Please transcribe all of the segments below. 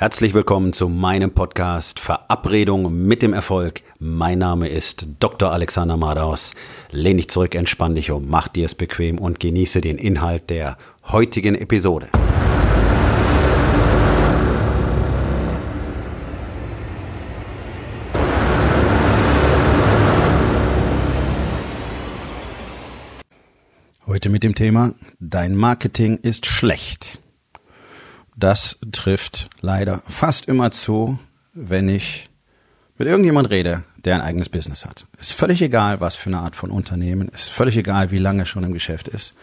Herzlich willkommen zu meinem Podcast Verabredung mit dem Erfolg. Mein Name ist Dr. Alexander Madaus. Lehn dich zurück, entspann dich um, mach dir es bequem und genieße den Inhalt der heutigen Episode. Heute mit dem Thema Dein Marketing ist schlecht. Das trifft leider fast immer zu, wenn ich mit irgendjemand rede, der ein eigenes Business hat. Ist völlig egal, was für eine Art von Unternehmen, ist völlig egal, wie lange er schon im Geschäft ist.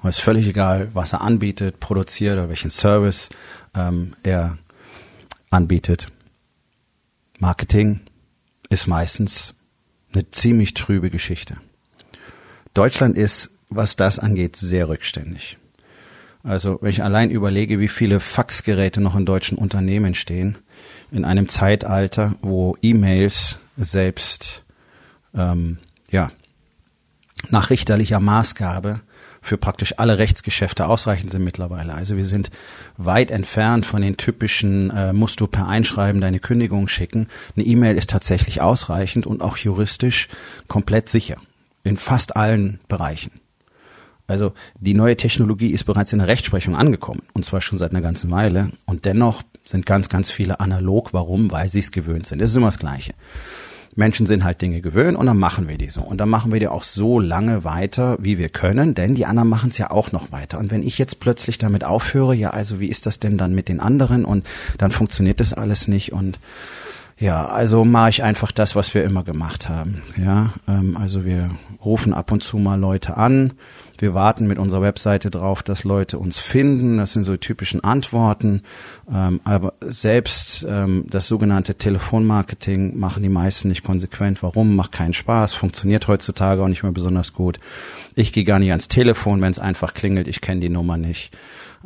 Und ist völlig egal, was er anbietet, produziert oder welchen Service ähm, er anbietet. Marketing ist meistens eine ziemlich trübe Geschichte. Deutschland ist, was das angeht, sehr rückständig. Also wenn ich allein überlege, wie viele Faxgeräte noch in deutschen Unternehmen stehen, in einem Zeitalter, wo E-Mails selbst ähm, ja nach richterlicher Maßgabe für praktisch alle Rechtsgeschäfte ausreichend sind mittlerweile. Also wir sind weit entfernt von den typischen, äh, musst du per Einschreiben deine Kündigung schicken. Eine E-Mail ist tatsächlich ausreichend und auch juristisch komplett sicher in fast allen Bereichen. Also die neue Technologie ist bereits in der Rechtsprechung angekommen und zwar schon seit einer ganzen Weile und dennoch sind ganz, ganz viele analog. Warum? Weil sie es gewöhnt sind. Das ist immer das Gleiche. Menschen sind halt Dinge gewöhnt und dann machen wir die so. Und dann machen wir die auch so lange weiter, wie wir können, denn die anderen machen es ja auch noch weiter. Und wenn ich jetzt plötzlich damit aufhöre, ja, also wie ist das denn dann mit den anderen? Und dann funktioniert das alles nicht und ja, also mache ich einfach das, was wir immer gemacht haben. Ja, ähm, also wir rufen ab und zu mal Leute an. Wir warten mit unserer Webseite drauf, dass Leute uns finden. Das sind so typischen Antworten. Ähm, aber selbst ähm, das sogenannte Telefonmarketing machen die meisten nicht konsequent. Warum? Macht keinen Spaß. Funktioniert heutzutage auch nicht mehr besonders gut. Ich gehe gar nicht ans Telefon, wenn es einfach klingelt. Ich kenne die Nummer nicht.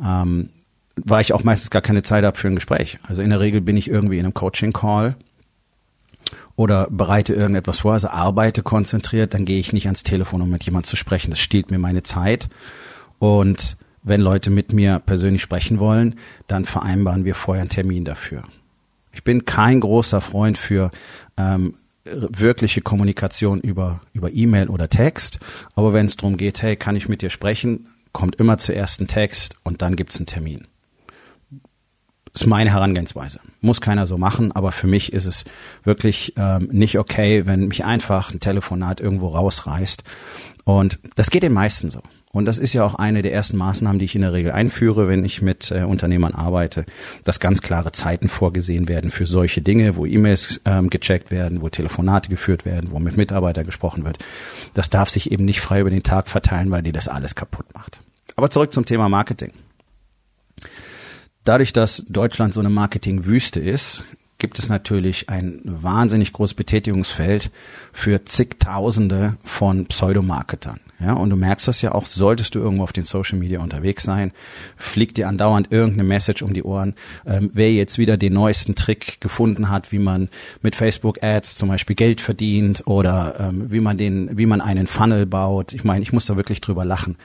Ähm, weil ich auch meistens gar keine Zeit habe für ein Gespräch. Also in der Regel bin ich irgendwie in einem Coaching-Call oder bereite irgendetwas vor, also arbeite konzentriert, dann gehe ich nicht ans Telefon, um mit jemand zu sprechen. Das stiehlt mir meine Zeit. Und wenn Leute mit mir persönlich sprechen wollen, dann vereinbaren wir vorher einen Termin dafür. Ich bin kein großer Freund für ähm, wirkliche Kommunikation über über E-Mail oder Text, aber wenn es darum geht, hey, kann ich mit dir sprechen, kommt immer zuerst ein Text und dann gibt's einen Termin ist meine Herangehensweise. Muss keiner so machen, aber für mich ist es wirklich ähm, nicht okay, wenn mich einfach ein Telefonat irgendwo rausreißt. Und das geht den meisten so. Und das ist ja auch eine der ersten Maßnahmen, die ich in der Regel einführe, wenn ich mit äh, Unternehmern arbeite, dass ganz klare Zeiten vorgesehen werden für solche Dinge, wo E-Mails ähm, gecheckt werden, wo Telefonate geführt werden, wo mit Mitarbeitern gesprochen wird. Das darf sich eben nicht frei über den Tag verteilen, weil die das alles kaputt macht. Aber zurück zum Thema Marketing. Dadurch, dass Deutschland so eine Marketingwüste ist, gibt es natürlich ein wahnsinnig großes Betätigungsfeld für zigtausende von Pseudomarketern. Ja, und du merkst das ja auch, solltest du irgendwo auf den Social Media unterwegs sein, fliegt dir andauernd irgendeine Message um die Ohren. Ähm, wer jetzt wieder den neuesten Trick gefunden hat, wie man mit Facebook Ads zum Beispiel Geld verdient oder ähm, wie man den, wie man einen Funnel baut. Ich meine, ich muss da wirklich drüber lachen.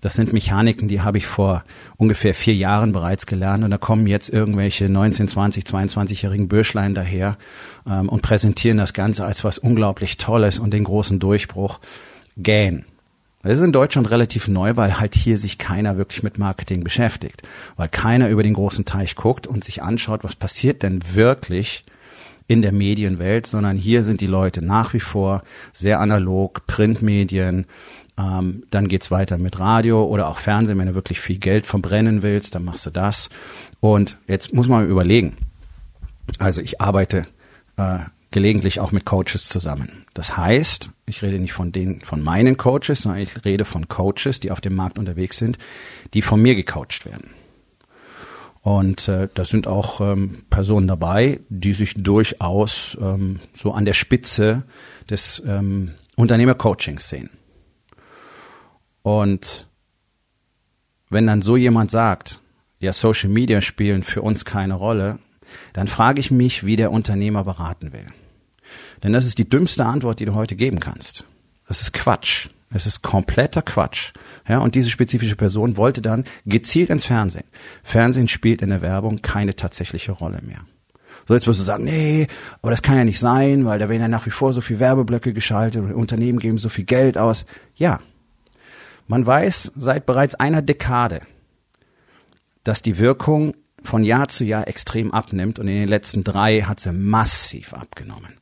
Das sind Mechaniken, die habe ich vor ungefähr vier Jahren bereits gelernt und da kommen jetzt irgendwelche 19, 20, 22-jährigen Bürschlein daher ähm, und präsentieren das Ganze als was unglaublich Tolles und den großen Durchbruch. Gähn. Das ist in Deutschland relativ neu, weil halt hier sich keiner wirklich mit Marketing beschäftigt, weil keiner über den großen Teich guckt und sich anschaut, was passiert denn wirklich in der Medienwelt, sondern hier sind die Leute nach wie vor sehr analog, Printmedien, ähm, dann geht's weiter mit Radio oder auch Fernsehen, wenn du wirklich viel Geld verbrennen willst, dann machst du das. Und jetzt muss man überlegen. Also ich arbeite äh, gelegentlich auch mit Coaches zusammen. Das heißt, ich rede nicht von den, von meinen Coaches, sondern ich rede von Coaches, die auf dem Markt unterwegs sind, die von mir gecoacht werden. Und äh, da sind auch ähm, Personen dabei, die sich durchaus ähm, so an der Spitze des ähm, Unternehmercoachings sehen. Und wenn dann so jemand sagt, ja, Social Media spielen für uns keine Rolle, dann frage ich mich, wie der Unternehmer beraten will. Denn das ist die dümmste Antwort, die du heute geben kannst. Das ist Quatsch. Es ist kompletter Quatsch. Ja, und diese spezifische Person wollte dann gezielt ins Fernsehen. Fernsehen spielt in der Werbung keine tatsächliche Rolle mehr. So, jetzt wirst du sagen, nee, aber das kann ja nicht sein, weil da werden ja nach wie vor so viel Werbeblöcke geschaltet und Unternehmen geben so viel Geld aus. Ja. Man weiß seit bereits einer Dekade, dass die Wirkung von Jahr zu Jahr extrem abnimmt und in den letzten drei hat sie massiv abgenommen.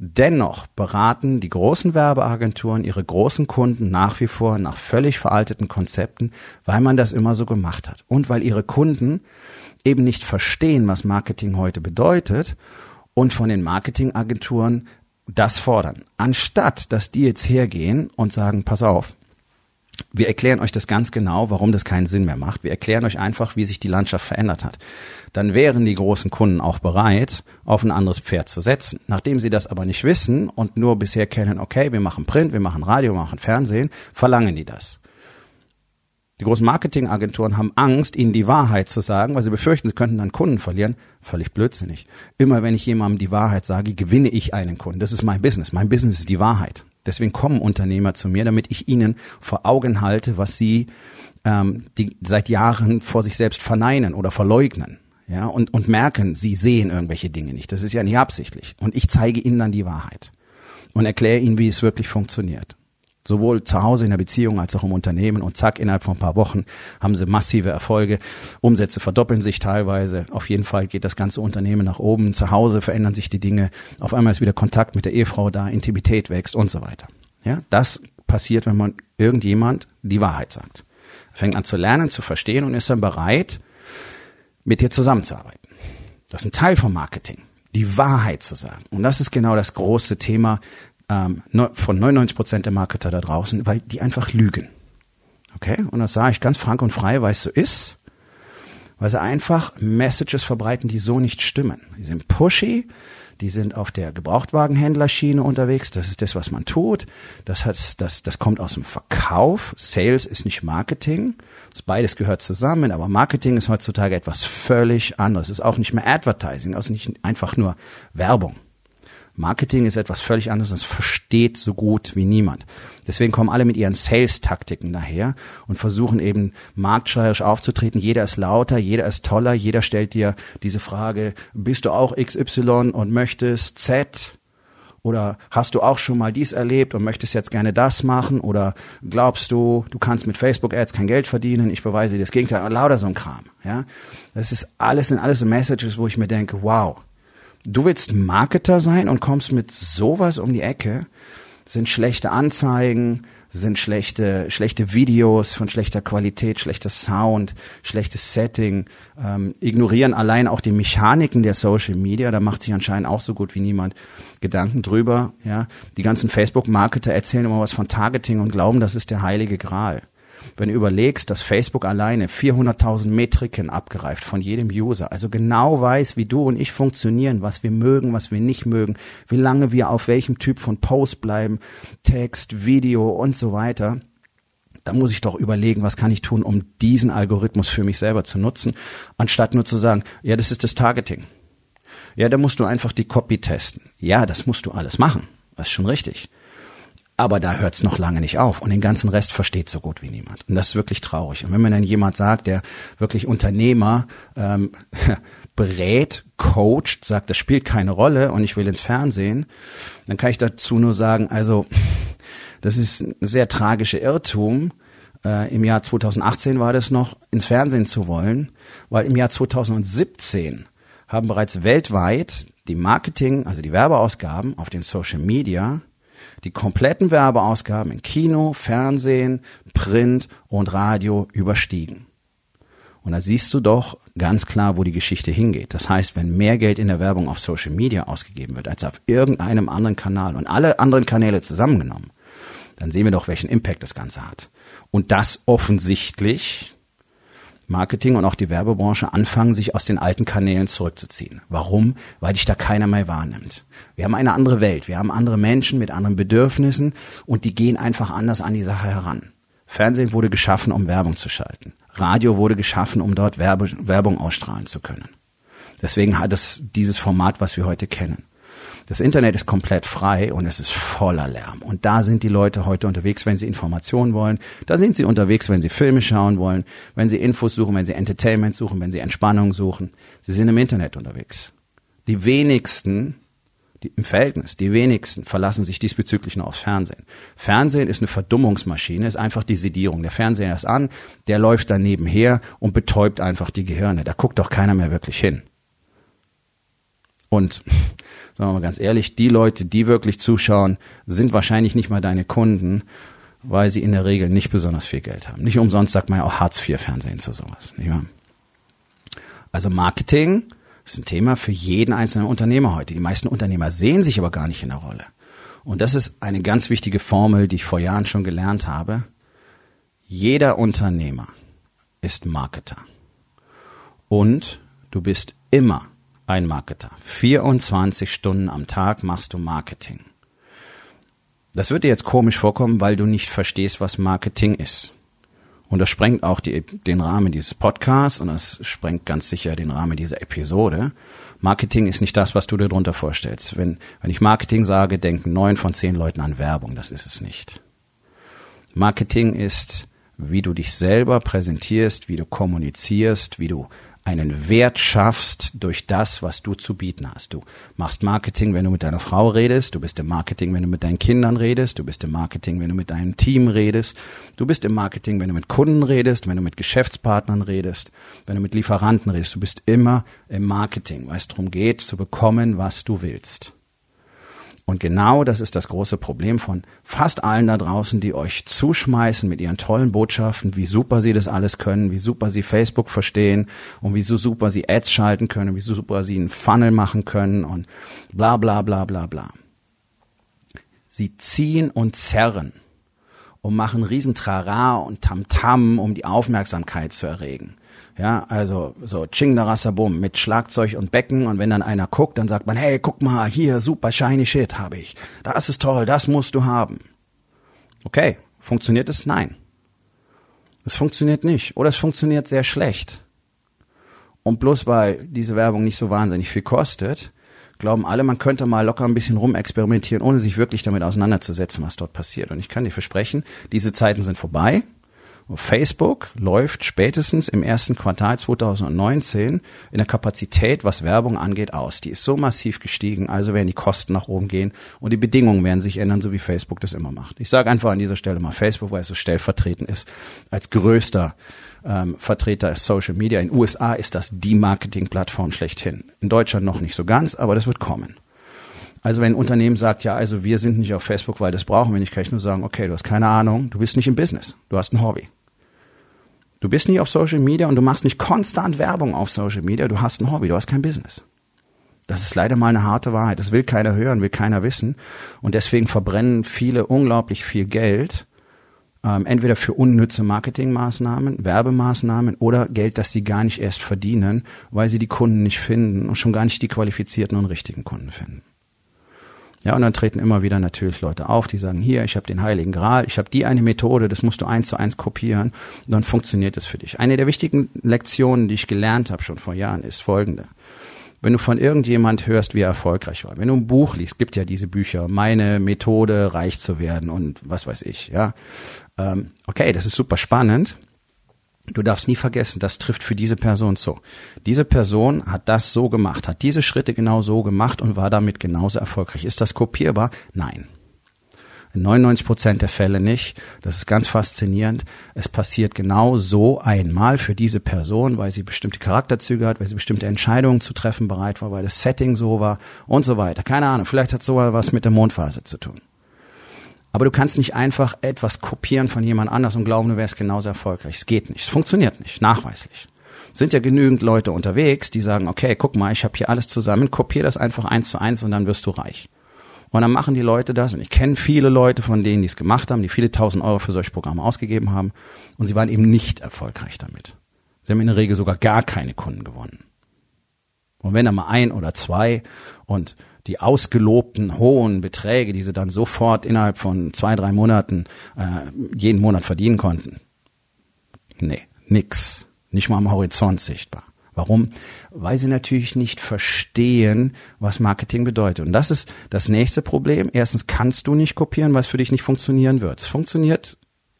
Dennoch beraten die großen Werbeagenturen ihre großen Kunden nach wie vor nach völlig veralteten Konzepten, weil man das immer so gemacht hat und weil ihre Kunden eben nicht verstehen, was Marketing heute bedeutet und von den Marketingagenturen das fordern. Anstatt, dass die jetzt hergehen und sagen, pass auf, wir erklären euch das ganz genau, warum das keinen Sinn mehr macht. Wir erklären euch einfach, wie sich die Landschaft verändert hat. Dann wären die großen Kunden auch bereit, auf ein anderes Pferd zu setzen. Nachdem sie das aber nicht wissen und nur bisher kennen, okay, wir machen Print, wir machen Radio, wir machen Fernsehen, verlangen die das. Die großen Marketingagenturen haben Angst, ihnen die Wahrheit zu sagen, weil sie befürchten, sie könnten dann Kunden verlieren. Völlig blödsinnig. Immer wenn ich jemandem die Wahrheit sage, gewinne ich einen Kunden. Das ist mein Business. Mein Business ist die Wahrheit. Deswegen kommen Unternehmer zu mir, damit ich ihnen vor Augen halte, was sie ähm, die seit Jahren vor sich selbst verneinen oder verleugnen. Ja, und, und merken, sie sehen irgendwelche Dinge nicht. Das ist ja nicht absichtlich. Und ich zeige ihnen dann die Wahrheit und erkläre ihnen, wie es wirklich funktioniert. Sowohl zu Hause in der Beziehung als auch im Unternehmen. Und zack, innerhalb von ein paar Wochen haben sie massive Erfolge. Umsätze verdoppeln sich teilweise. Auf jeden Fall geht das ganze Unternehmen nach oben. Zu Hause verändern sich die Dinge. Auf einmal ist wieder Kontakt mit der Ehefrau da, Intimität wächst und so weiter. Ja, das passiert, wenn man irgendjemand die Wahrheit sagt. Fängt an zu lernen, zu verstehen und ist dann bereit, mit dir zusammenzuarbeiten. Das ist ein Teil vom Marketing die Wahrheit zu sagen. Und das ist genau das große Thema ähm, von 99 Prozent der Marketer da draußen, weil die einfach lügen. Okay? Und das sage ich ganz frank und frei, weil es so ist, weil sie einfach Messages verbreiten, die so nicht stimmen. Die sind pushy, die sind auf der Gebrauchtwagenhändlerschiene unterwegs. Das ist das, was man tut. Das, hat, das, das kommt aus dem Verkauf. Sales ist nicht Marketing. Das beides gehört zusammen, aber Marketing ist heutzutage etwas völlig anderes. Es ist auch nicht mehr Advertising, also nicht einfach nur Werbung. Marketing ist etwas völlig anderes, das versteht so gut wie niemand. Deswegen kommen alle mit ihren Sales-Taktiken daher und versuchen eben marktschreierisch aufzutreten. Jeder ist lauter, jeder ist toller, jeder stellt dir diese Frage, bist du auch XY und möchtest Z? Oder hast du auch schon mal dies erlebt und möchtest jetzt gerne das machen? Oder glaubst du, du kannst mit Facebook-Ads kein Geld verdienen? Ich beweise dir das Gegenteil. Lauter so ein Kram, ja. Das ist alles, sind alles so Messages, wo ich mir denke, wow, Du willst Marketer sein und kommst mit sowas um die Ecke, sind schlechte Anzeigen, sind schlechte, schlechte Videos von schlechter Qualität, schlechter Sound, schlechtes Setting, ähm, ignorieren allein auch die Mechaniken der Social Media, da macht sich anscheinend auch so gut wie niemand Gedanken drüber, ja. Die ganzen Facebook-Marketer erzählen immer was von Targeting und glauben, das ist der heilige Gral. Wenn du überlegst, dass Facebook alleine 400.000 Metriken abgreift von jedem User, also genau weiß, wie du und ich funktionieren, was wir mögen, was wir nicht mögen, wie lange wir auf welchem Typ von Post bleiben, Text, Video und so weiter, da muss ich doch überlegen, was kann ich tun, um diesen Algorithmus für mich selber zu nutzen, anstatt nur zu sagen, ja, das ist das Targeting. Ja, da musst du einfach die Copy testen. Ja, das musst du alles machen. Das ist schon richtig. Aber da hört's noch lange nicht auf. Und den ganzen Rest versteht so gut wie niemand. Und das ist wirklich traurig. Und wenn mir dann jemand sagt, der wirklich Unternehmer ähm, berät, coacht, sagt, das spielt keine Rolle und ich will ins Fernsehen, dann kann ich dazu nur sagen, also das ist ein sehr tragischer Irrtum. Äh, Im Jahr 2018 war das noch, ins Fernsehen zu wollen, weil im Jahr 2017 haben bereits weltweit die Marketing, also die Werbeausgaben auf den Social Media die kompletten Werbeausgaben in Kino, Fernsehen, Print und Radio überstiegen. Und da siehst du doch ganz klar, wo die Geschichte hingeht. Das heißt, wenn mehr Geld in der Werbung auf Social Media ausgegeben wird als auf irgendeinem anderen Kanal und alle anderen Kanäle zusammengenommen, dann sehen wir doch, welchen Impact das Ganze hat. Und das offensichtlich Marketing und auch die Werbebranche anfangen, sich aus den alten Kanälen zurückzuziehen. Warum? Weil dich da keiner mehr wahrnimmt. Wir haben eine andere Welt, wir haben andere Menschen mit anderen Bedürfnissen und die gehen einfach anders an die Sache heran. Fernsehen wurde geschaffen, um Werbung zu schalten. Radio wurde geschaffen, um dort Werbung ausstrahlen zu können. Deswegen hat es dieses Format, was wir heute kennen. Das Internet ist komplett frei und es ist voller Lärm. Und da sind die Leute heute unterwegs, wenn sie Informationen wollen. Da sind sie unterwegs, wenn sie Filme schauen wollen, wenn sie Infos suchen, wenn sie Entertainment suchen, wenn sie Entspannung suchen. Sie sind im Internet unterwegs. Die wenigsten die, Im Verhältnis, die wenigsten verlassen sich diesbezüglich nur aufs Fernsehen. Fernsehen ist eine Verdummungsmaschine, ist einfach die Sedierung. Der Fernseher ist an, der läuft dann nebenher und betäubt einfach die Gehirne. Da guckt doch keiner mehr wirklich hin. Und sagen wir mal ganz ehrlich, die Leute, die wirklich zuschauen, sind wahrscheinlich nicht mal deine Kunden, weil sie in der Regel nicht besonders viel Geld haben. Nicht umsonst sagt man ja auch Hartz-IV-Fernsehen zu sowas. Nicht wahr? Also Marketing ist ein Thema für jeden einzelnen Unternehmer heute. Die meisten Unternehmer sehen sich aber gar nicht in der Rolle. Und das ist eine ganz wichtige Formel, die ich vor Jahren schon gelernt habe. Jeder Unternehmer ist Marketer. Und du bist immer ein Marketer. 24 Stunden am Tag machst du Marketing. Das wird dir jetzt komisch vorkommen, weil du nicht verstehst, was Marketing ist. Und das sprengt auch die, den Rahmen dieses Podcasts und das sprengt ganz sicher den Rahmen dieser Episode. Marketing ist nicht das, was du dir darunter vorstellst. Wenn, wenn ich Marketing sage, denken neun von zehn Leuten an Werbung. Das ist es nicht. Marketing ist, wie du dich selber präsentierst, wie du kommunizierst, wie du einen Wert schaffst durch das, was du zu bieten hast. Du machst Marketing, wenn du mit deiner Frau redest, du bist im Marketing, wenn du mit deinen Kindern redest, du bist im Marketing, wenn du mit deinem Team redest, du bist im Marketing, wenn du mit Kunden redest, wenn du mit Geschäftspartnern redest, wenn du mit Lieferanten redest, du bist immer im Marketing, weil es darum geht, zu bekommen, was du willst. Und genau das ist das große Problem von fast allen da draußen, die euch zuschmeißen mit ihren tollen Botschaften, wie super sie das alles können, wie super sie Facebook verstehen und wie so super sie Ads schalten können, wie so super sie einen Funnel machen können und bla bla bla bla bla. Sie ziehen und zerren und machen Riesentrara und Tamtam, um die Aufmerksamkeit zu erregen. Ja, also so Ching Rasabum mit Schlagzeug und Becken und wenn dann einer guckt, dann sagt man, hey, guck mal, hier, super shiny shit habe ich. Das ist toll, das musst du haben. Okay, funktioniert es? Nein. Es funktioniert nicht oder es funktioniert sehr schlecht. Und bloß weil diese Werbung nicht so wahnsinnig viel kostet, glauben alle, man könnte mal locker ein bisschen rumexperimentieren, ohne sich wirklich damit auseinanderzusetzen, was dort passiert. Und ich kann dir versprechen, diese Zeiten sind vorbei. Facebook läuft spätestens im ersten Quartal 2019 in der Kapazität, was Werbung angeht, aus. Die ist so massiv gestiegen, also werden die Kosten nach oben gehen und die Bedingungen werden sich ändern, so wie Facebook das immer macht. Ich sage einfach an dieser Stelle mal Facebook, weil es so stellvertretend ist als größter ähm, Vertreter Social Media. In USA ist das die Marketingplattform schlechthin. In Deutschland noch nicht so ganz, aber das wird kommen. Also wenn ein Unternehmen sagt, ja, also wir sind nicht auf Facebook, weil das brauchen wir nicht, kann ich nur sagen, okay, du hast keine Ahnung, du bist nicht im Business, du hast ein Hobby. Du bist nicht auf Social Media und du machst nicht konstant Werbung auf Social Media. Du hast ein Hobby, du hast kein Business. Das ist leider mal eine harte Wahrheit. Das will keiner hören, will keiner wissen. Und deswegen verbrennen viele unglaublich viel Geld, ähm, entweder für unnütze Marketingmaßnahmen, Werbemaßnahmen oder Geld, das sie gar nicht erst verdienen, weil sie die Kunden nicht finden und schon gar nicht die qualifizierten und richtigen Kunden finden. Ja, und dann treten immer wieder natürlich Leute auf, die sagen, hier, ich habe den Heiligen Gral, ich habe die eine Methode, das musst du eins zu eins kopieren und dann funktioniert es für dich. Eine der wichtigen Lektionen, die ich gelernt habe schon vor Jahren, ist folgende. Wenn du von irgendjemand hörst, wie er erfolgreich war, wenn du ein Buch liest, gibt ja diese Bücher, meine Methode, reich zu werden und was weiß ich, ja. Ähm, okay, das ist super spannend. Du darfst nie vergessen, das trifft für diese Person zu. Diese Person hat das so gemacht, hat diese Schritte genau so gemacht und war damit genauso erfolgreich. Ist das kopierbar? Nein. In 99 Prozent der Fälle nicht. Das ist ganz faszinierend. Es passiert genau so einmal für diese Person, weil sie bestimmte Charakterzüge hat, weil sie bestimmte Entscheidungen zu treffen bereit war, weil das Setting so war und so weiter. Keine Ahnung. Vielleicht hat sogar was mit der Mondphase zu tun. Aber du kannst nicht einfach etwas kopieren von jemand anders und glauben, du wärst genauso erfolgreich. Es geht nicht. Es funktioniert nicht, nachweislich. Sind ja genügend Leute unterwegs, die sagen, okay, guck mal, ich habe hier alles zusammen, kopier das einfach eins zu eins und dann wirst du reich. Und dann machen die Leute das. Und ich kenne viele Leute von denen, die es gemacht haben, die viele tausend Euro für solche Programme ausgegeben haben. Und sie waren eben nicht erfolgreich damit. Sie haben in der Regel sogar gar keine Kunden gewonnen. Und wenn da mal ein oder zwei und die ausgelobten hohen Beträge, die sie dann sofort innerhalb von zwei, drei Monaten äh, jeden Monat verdienen konnten. Nee, nix. Nicht mal am Horizont sichtbar. Warum? Weil sie natürlich nicht verstehen, was Marketing bedeutet. Und das ist das nächste Problem. Erstens kannst du nicht kopieren, was für dich nicht funktionieren wird. Es funktioniert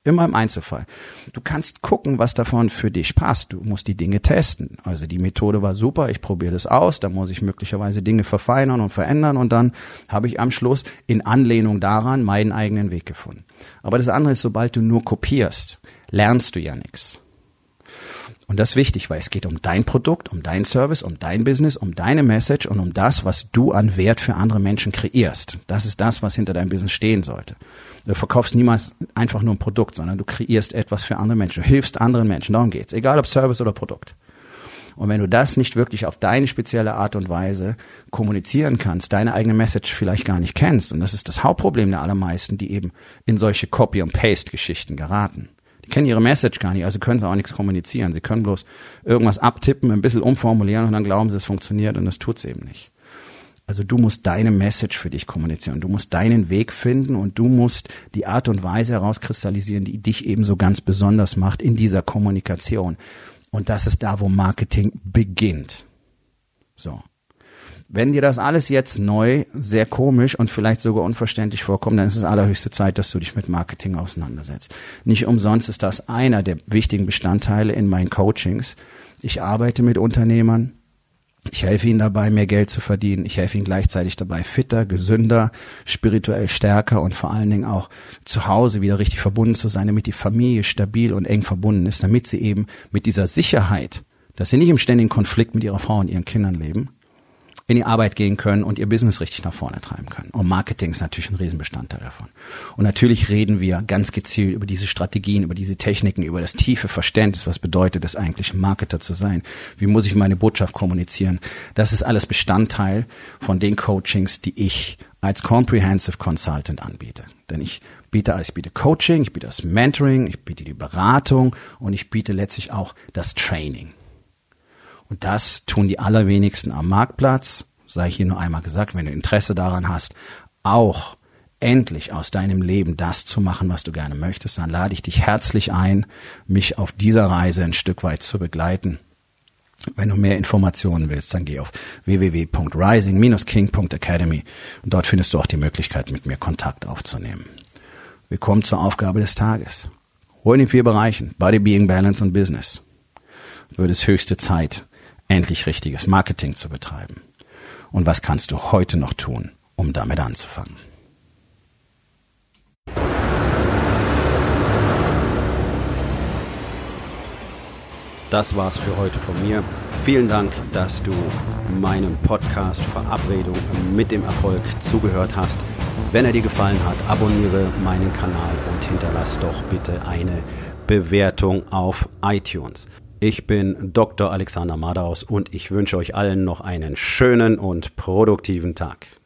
Immer im Einzelfall. Du kannst gucken, was davon für dich passt. Du musst die Dinge testen. Also die Methode war super, ich probiere das aus, da muss ich möglicherweise Dinge verfeinern und verändern und dann habe ich am Schluss in Anlehnung daran meinen eigenen Weg gefunden. Aber das andere ist, sobald du nur kopierst, lernst du ja nichts. Und das ist wichtig, weil es geht um dein Produkt, um dein Service, um dein Business, um deine Message und um das, was du an Wert für andere Menschen kreierst. Das ist das, was hinter deinem Business stehen sollte. Du verkaufst niemals einfach nur ein Produkt, sondern du kreierst etwas für andere Menschen. Du hilfst anderen Menschen. Darum geht's. Egal ob Service oder Produkt. Und wenn du das nicht wirklich auf deine spezielle Art und Weise kommunizieren kannst, deine eigene Message vielleicht gar nicht kennst, und das ist das Hauptproblem der allermeisten, die eben in solche Copy- und Paste-Geschichten geraten. Die kennen ihre Message gar nicht, also können sie auch nichts kommunizieren. Sie können bloß irgendwas abtippen, ein bisschen umformulieren und dann glauben sie, es funktioniert und das tut's eben nicht. Also du musst deine Message für dich kommunizieren. Du musst deinen Weg finden und du musst die Art und Weise herauskristallisieren, die dich eben so ganz besonders macht in dieser Kommunikation. Und das ist da, wo Marketing beginnt. So. Wenn dir das alles jetzt neu, sehr komisch und vielleicht sogar unverständlich vorkommt, dann ist es allerhöchste Zeit, dass du dich mit Marketing auseinandersetzt. Nicht umsonst ist das einer der wichtigen Bestandteile in meinen Coachings. Ich arbeite mit Unternehmern, ich helfe ihnen dabei, mehr Geld zu verdienen. Ich helfe ihnen gleichzeitig dabei, fitter, gesünder, spirituell stärker und vor allen Dingen auch zu Hause wieder richtig verbunden zu sein, damit die Familie stabil und eng verbunden ist, damit sie eben mit dieser Sicherheit, dass sie nicht im ständigen Konflikt mit ihrer Frau und ihren Kindern leben, in die Arbeit gehen können und ihr Business richtig nach vorne treiben können. Und Marketing ist natürlich ein Riesenbestandteil davon. Und natürlich reden wir ganz gezielt über diese Strategien, über diese Techniken, über das tiefe Verständnis, was bedeutet es eigentlich, Marketer zu sein? Wie muss ich meine Botschaft kommunizieren? Das ist alles Bestandteil von den Coachings, die ich als Comprehensive Consultant anbiete. Denn ich biete, ich biete Coaching, ich biete das Mentoring, ich biete die Beratung und ich biete letztlich auch das Training. Und das tun die allerwenigsten am Marktplatz, sei hier nur einmal gesagt, wenn du Interesse daran hast, auch endlich aus deinem Leben das zu machen, was du gerne möchtest, dann lade ich dich herzlich ein, mich auf dieser Reise ein Stück weit zu begleiten. Wenn du mehr Informationen willst, dann geh auf www.rising-king.academy und dort findest du auch die Möglichkeit, mit mir Kontakt aufzunehmen. Wir kommen zur Aufgabe des Tages. Wo in den vier Bereichen Body, Being, Balance und Business wird es höchste Zeit, endlich richtiges Marketing zu betreiben? Und was kannst du heute noch tun, um damit anzufangen? Das war's für heute von mir. Vielen Dank, dass du meinem Podcast Verabredung mit dem Erfolg zugehört hast. Wenn er dir gefallen hat, abonniere meinen Kanal und hinterlass doch bitte eine Bewertung auf iTunes. Ich bin Dr. Alexander Madaus und ich wünsche euch allen noch einen schönen und produktiven Tag.